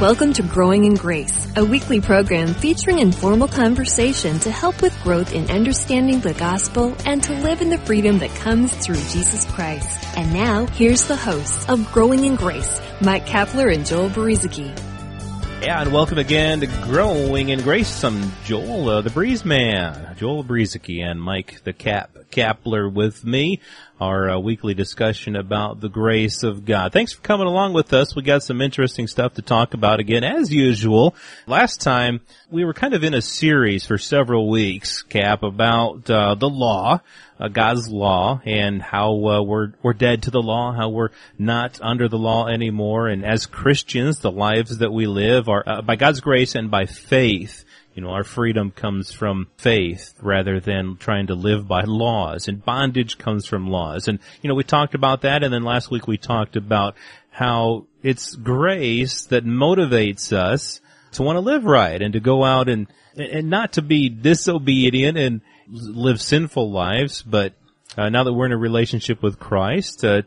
Welcome to Growing in Grace, a weekly program featuring informal conversation to help with growth in understanding the gospel and to live in the freedom that comes through Jesus Christ. And now, here's the hosts of Growing in Grace, Mike Kapler and Joel Brueseke. Yeah, and welcome again to Growing in Grace. I'm Joel, uh, the Breeze Man, Joel Brueseke, and Mike the Cap Kapler with me. Our uh, weekly discussion about the grace of God. Thanks for coming along with us. We got some interesting stuff to talk about again, as usual. Last time we were kind of in a series for several weeks, Cap, about uh, the law uh, God's law and how uh, we're we're dead to the law, how we're not under the law anymore, and as Christians, the lives that we live are uh, by God's grace and by faith. You know, our freedom comes from faith rather than trying to live by laws, and bondage comes from laws. And you know, we talked about that, and then last week we talked about how it's grace that motivates us to want to live right and to go out and and not to be disobedient and live sinful lives, but uh, now that we're in a relationship with Christ, uh,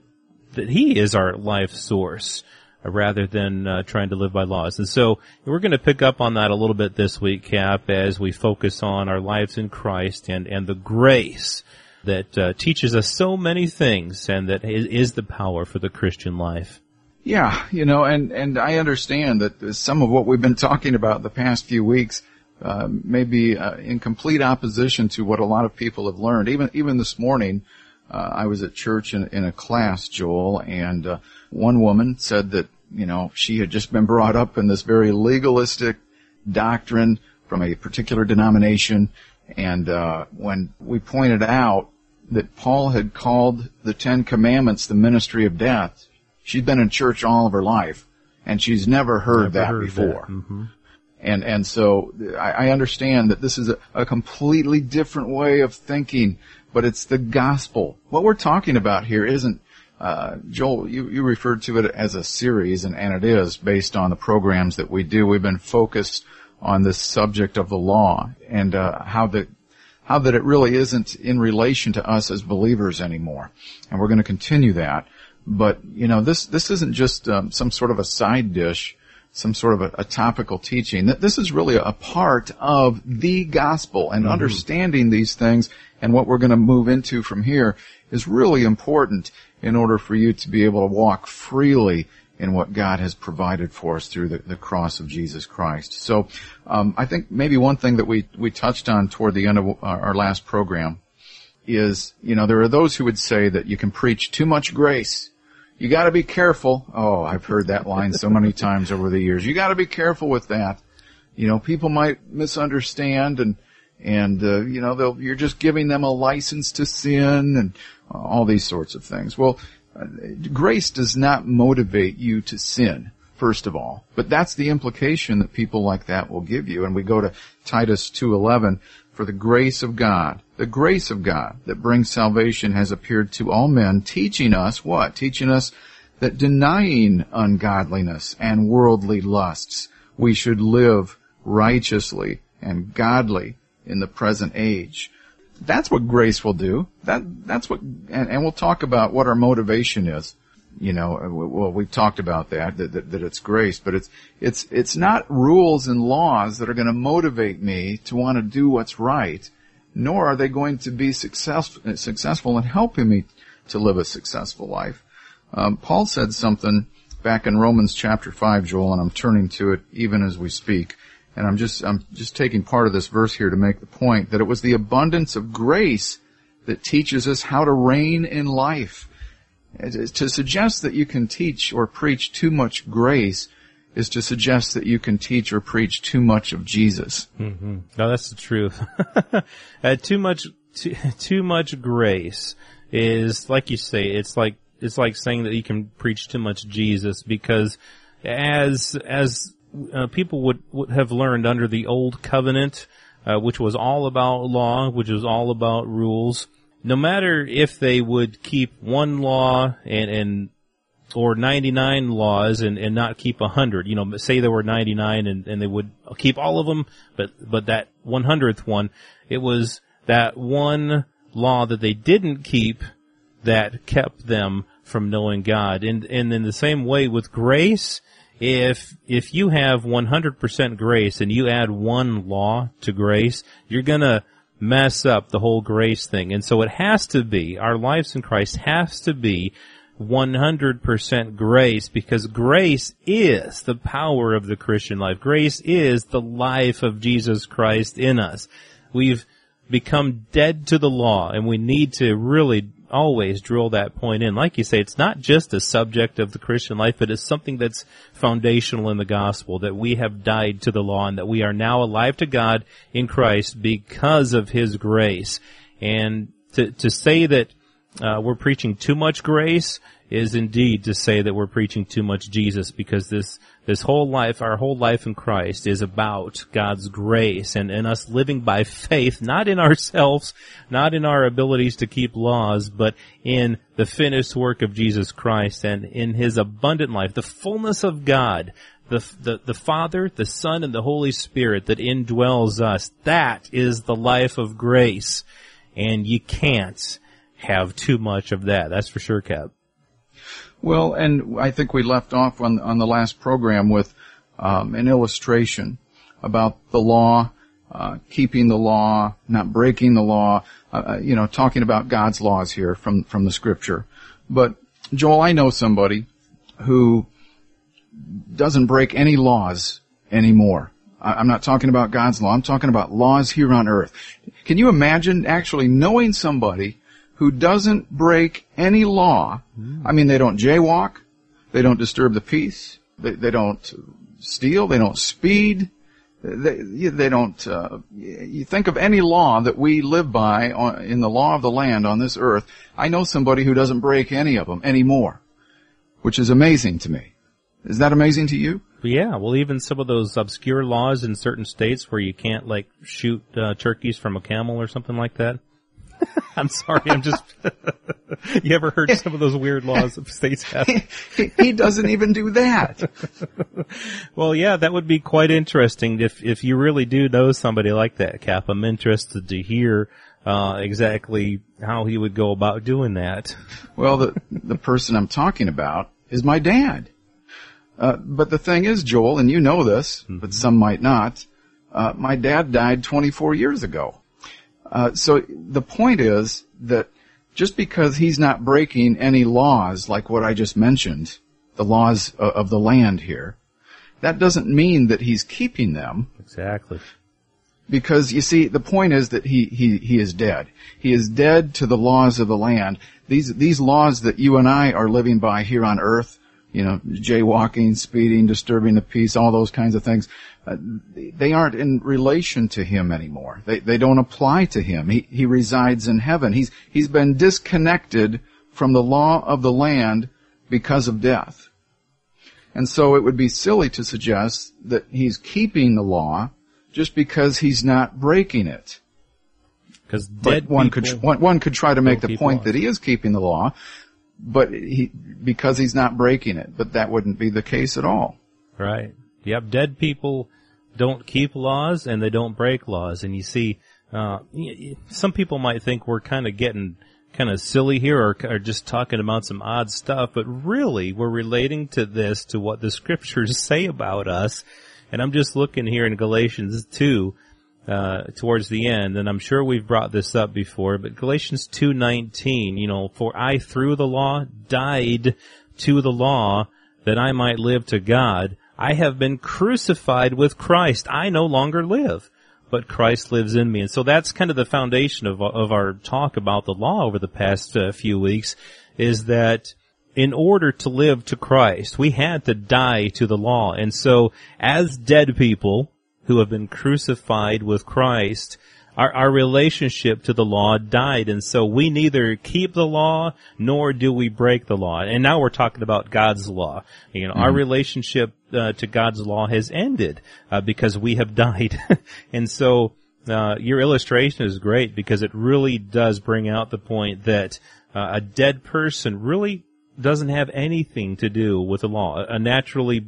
that He is our life source uh, rather than uh, trying to live by laws. And so we're going to pick up on that a little bit this week, Cap, as we focus on our lives in Christ and and the grace that uh, teaches us so many things and that is, is the power for the Christian life. Yeah, you know, and, and I understand that some of what we've been talking about the past few weeks uh, may uh, in complete opposition to what a lot of people have learned. Even even this morning, uh, I was at church in, in a class, Joel, and uh, one woman said that you know she had just been brought up in this very legalistic doctrine from a particular denomination, and uh, when we pointed out that Paul had called the Ten Commandments the ministry of death, she'd been in church all of her life, and she's never heard never that heard before. That. Mm-hmm. And, and so I, I understand that this is a, a completely different way of thinking, but it's the gospel. What we're talking about here isn't uh, Joel, you, you referred to it as a series, and, and it is based on the programs that we do. We've been focused on this subject of the law and uh, how the how that it really isn't in relation to us as believers anymore, and we're going to continue that. But you know, this this isn't just um, some sort of a side dish some sort of a, a, topical teaching. That this is really a part of the gospel and mm-hmm. understanding these things and what we're going to move into from here is really important in order for you to be able to walk freely in what God has provided for us through the, the cross of Jesus Christ. So, um, I think maybe one thing that we we touched on toward the end of our last program is, you know, there are those who would say that you can preach too much grace you got to be careful. Oh, I've heard that line so many times over the years. You got to be careful with that. You know, people might misunderstand and and uh, you know they'll you're just giving them a license to sin and uh, all these sorts of things. Well, uh, grace does not motivate you to sin, first of all, but that's the implication that people like that will give you. And we go to Titus 2:11 for the grace of God, the grace of God that brings salvation has appeared to all men, teaching us what? Teaching us that denying ungodliness and worldly lusts, we should live righteously and godly in the present age. That's what grace will do. That, that's what, and, and we'll talk about what our motivation is you know, well, we've talked about that, that, that, that, it's grace, but it's, it's, it's not rules and laws that are going to motivate me to want to do what's right, nor are they going to be success, successful in helping me to live a successful life. Um, Paul said something back in Romans chapter 5, Joel, and I'm turning to it even as we speak. And I'm just, I'm just taking part of this verse here to make the point that it was the abundance of grace that teaches us how to reign in life to suggest that you can teach or preach too much grace is to suggest that you can teach or preach too much of Jesus. Mm-hmm. No, that's the truth. uh, too much, too, too much grace is like you say. It's like it's like saying that you can preach too much Jesus because as as uh, people would, would have learned under the old covenant, uh, which was all about law, which was all about rules no matter if they would keep one law and, and or 99 laws and, and not keep 100, you know, say there were 99 and, and they would keep all of them, but, but that 100th one, it was that one law that they didn't keep that kept them from knowing God. And, and in the same way with grace, if if you have 100% grace and you add one law to grace, you're gonna mess up the whole grace thing. And so it has to be, our lives in Christ has to be 100% grace because grace is the power of the Christian life. Grace is the life of Jesus Christ in us. We've become dead to the law and we need to really always drill that point in. Like you say, it's not just a subject of the Christian life, but it's something that's foundational in the gospel, that we have died to the law and that we are now alive to God in Christ because of His grace. And to, to say that uh, we're preaching too much grace is indeed to say that we're preaching too much Jesus because this this whole life, our whole life in Christ is about God's grace and, and us living by faith, not in ourselves, not in our abilities to keep laws, but in the finished work of Jesus Christ and in His abundant life, the fullness of God, the, the, the Father, the Son, and the Holy Spirit that indwells us. That is the life of grace. And you can't have too much of that. That's for sure, Cap. Well, and I think we left off on, on the last program with um, an illustration about the law, uh, keeping the law, not breaking the law, uh, uh, you know, talking about God's laws here from, from the scripture. But Joel, I know somebody who doesn't break any laws anymore. I'm not talking about God's law. I'm talking about laws here on earth. Can you imagine actually knowing somebody who doesn't break any law. Mm. I mean, they don't jaywalk, they don't disturb the peace, they, they don't steal, they don't speed, they, they don't, uh, you think of any law that we live by on, in the law of the land on this earth, I know somebody who doesn't break any of them anymore, which is amazing to me. Is that amazing to you? Yeah, well, even some of those obscure laws in certain states where you can't like shoot uh, turkeys from a camel or something like that. I'm sorry, I'm just. you ever heard some of those weird laws that states have? he, he doesn't even do that. well, yeah, that would be quite interesting if if you really do know somebody like that, Cap. I'm interested to hear uh, exactly how he would go about doing that. Well, the the person I'm talking about is my dad. Uh, but the thing is, Joel, and you know this, mm-hmm. but some might not. Uh, my dad died 24 years ago. Uh, so the point is that just because he's not breaking any laws like what I just mentioned, the laws of the land here, that doesn't mean that he's keeping them. Exactly. Because you see, the point is that he, he, he is dead. He is dead to the laws of the land. These, these laws that you and I are living by here on earth, you know, jaywalking, speeding, disturbing the peace, all those kinds of things. Uh, they aren't in relation to him anymore. They, they don't apply to him. He, he resides in heaven. He's, he's been disconnected from the law of the land because of death. And so it would be silly to suggest that he's keeping the law just because he's not breaking it. Because dead one could one, one could try to make the point that he is keeping the law, but he because he's not breaking it. But that wouldn't be the case at all. Right. Yep, dead people don't keep laws and they don't break laws. And you see, uh, some people might think we're kind of getting kind of silly here or, or, just talking about some odd stuff, but really we're relating to this to what the scriptures say about us. And I'm just looking here in Galatians 2, uh, towards the end, and I'm sure we've brought this up before, but Galatians 2:19, you know, for I through the law died to the law that I might live to God. I have been crucified with Christ. I no longer live, but Christ lives in me. And so that's kind of the foundation of, of our talk about the law over the past uh, few weeks is that in order to live to Christ, we had to die to the law. And so as dead people who have been crucified with Christ, our, our relationship to the law died. And so we neither keep the law nor do we break the law. And now we're talking about God's law. You know, mm-hmm. our relationship uh, to God's law has ended uh, because we have died. and so uh, your illustration is great because it really does bring out the point that uh, a dead person really doesn't have anything to do with the law. A naturally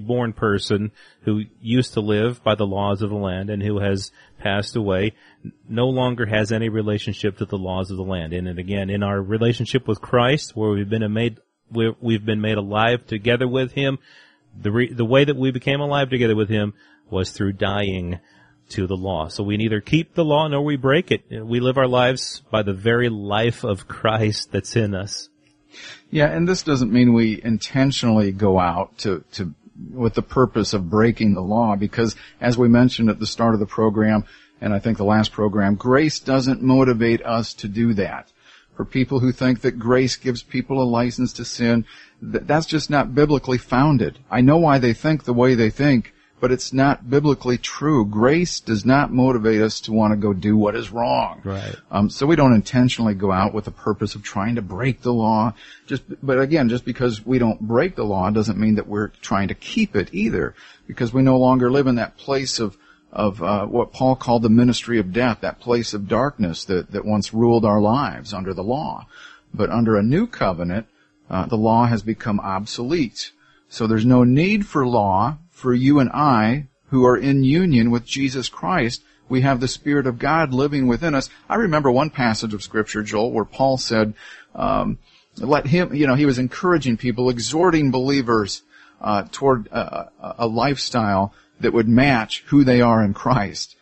born person who used to live by the laws of the land and who has passed away no longer has any relationship to the laws of the land. And, and again, in our relationship with Christ, where we've been made, we've been made alive together with Him, The re- the way that we became alive together with Him was through dying to the law. So we neither keep the law nor we break it. We live our lives by the very life of Christ that's in us. Yeah, and this doesn't mean we intentionally go out to, to, with the purpose of breaking the law because as we mentioned at the start of the program, and I think the last program, grace doesn't motivate us to do that. For people who think that grace gives people a license to sin, that's just not biblically founded. I know why they think the way they think, but it's not biblically true. Grace does not motivate us to want to go do what is wrong. Right. Um, so we don't intentionally go out with the purpose of trying to break the law. Just, but again, just because we don't break the law doesn't mean that we're trying to keep it either, because we no longer live in that place of of uh, what Paul called the ministry of death, that place of darkness that that once ruled our lives under the law. But under a new covenant, uh, the law has become obsolete. So there's no need for law for you and I who are in union with Jesus Christ. We have the Spirit of God living within us. I remember one passage of Scripture, Joel, where Paul said, um, "Let him," you know, he was encouraging people, exhorting believers uh, toward a, a, lifestyle that would match who they are in Christ.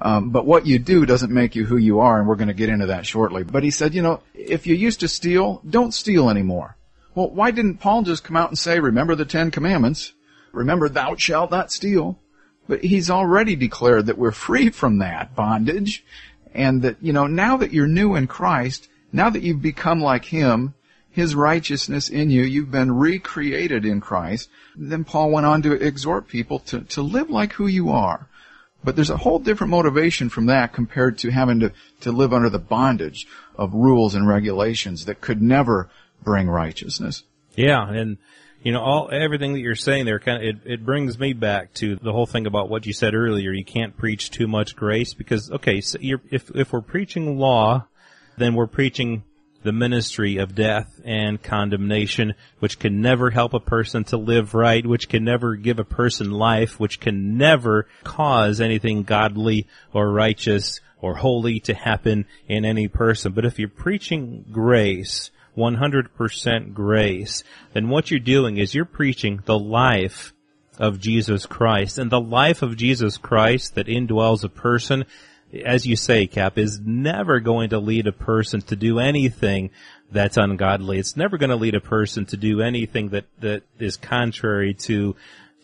Um, but what you do doesn't make you who you are, and we're going to get into that shortly. But he said, you know, if you used to steal, don't steal anymore. Well, why didn't Paul just come out and say, remember the Ten Commandments? Remember, thou shalt not steal. But he's already declared that we're free from that bondage. And that, you know, now that you're new in Christ, now that you've become like Him, His righteousness in you, you've been recreated in Christ. Then Paul went on to exhort people to, to live like who you are. But there's a whole different motivation from that compared to having to, to live under the bondage of rules and regulations that could never bring righteousness. Yeah, and you know, all everything that you're saying there kind of it, it brings me back to the whole thing about what you said earlier. You can't preach too much grace because okay, so if if we're preaching law, then we're preaching the ministry of death and condemnation, which can never help a person to live right, which can never give a person life, which can never cause anything godly or righteous or holy to happen in any person. But if you're preaching grace, 100% grace, then what you're doing is you're preaching the life of Jesus Christ. And the life of Jesus Christ that indwells a person, as you say, Cap, is never going to lead a person to do anything that's ungodly. It's never going to lead a person to do anything that, that is contrary to,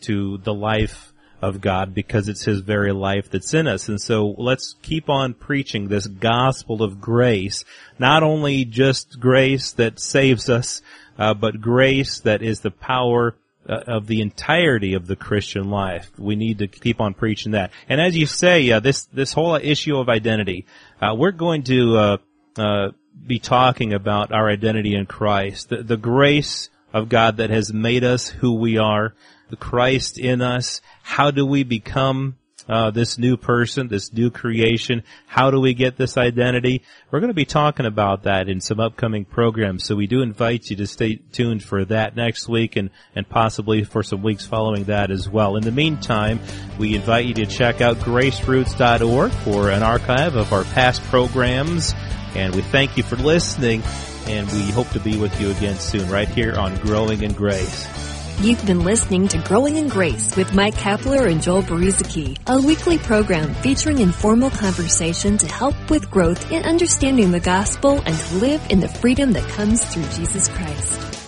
to the life of God because it's His very life that's in us. And so let's keep on preaching this gospel of grace, not only just grace that saves us, uh, but grace that is the power uh, of the entirety of the Christian life. We need to keep on preaching that. And as you say, uh, this this whole issue of identity, uh, we're going to uh, be talking about our identity in Christ, the, the grace of God that has made us who we are, the Christ in us. How do we become uh, this new person, this new creation? How do we get this identity? We're going to be talking about that in some upcoming programs. So we do invite you to stay tuned for that next week and, and possibly for some weeks following that as well. In the meantime, we invite you to check out graceroots.org for an archive of our past programs. And we thank you for listening and we hope to be with you again soon right here on Growing in Grace. You've been listening to Growing in Grace with Mike Kapler and Joel Brueseke, a weekly program featuring informal conversation to help with growth in understanding the gospel and live in the freedom that comes through Jesus Christ.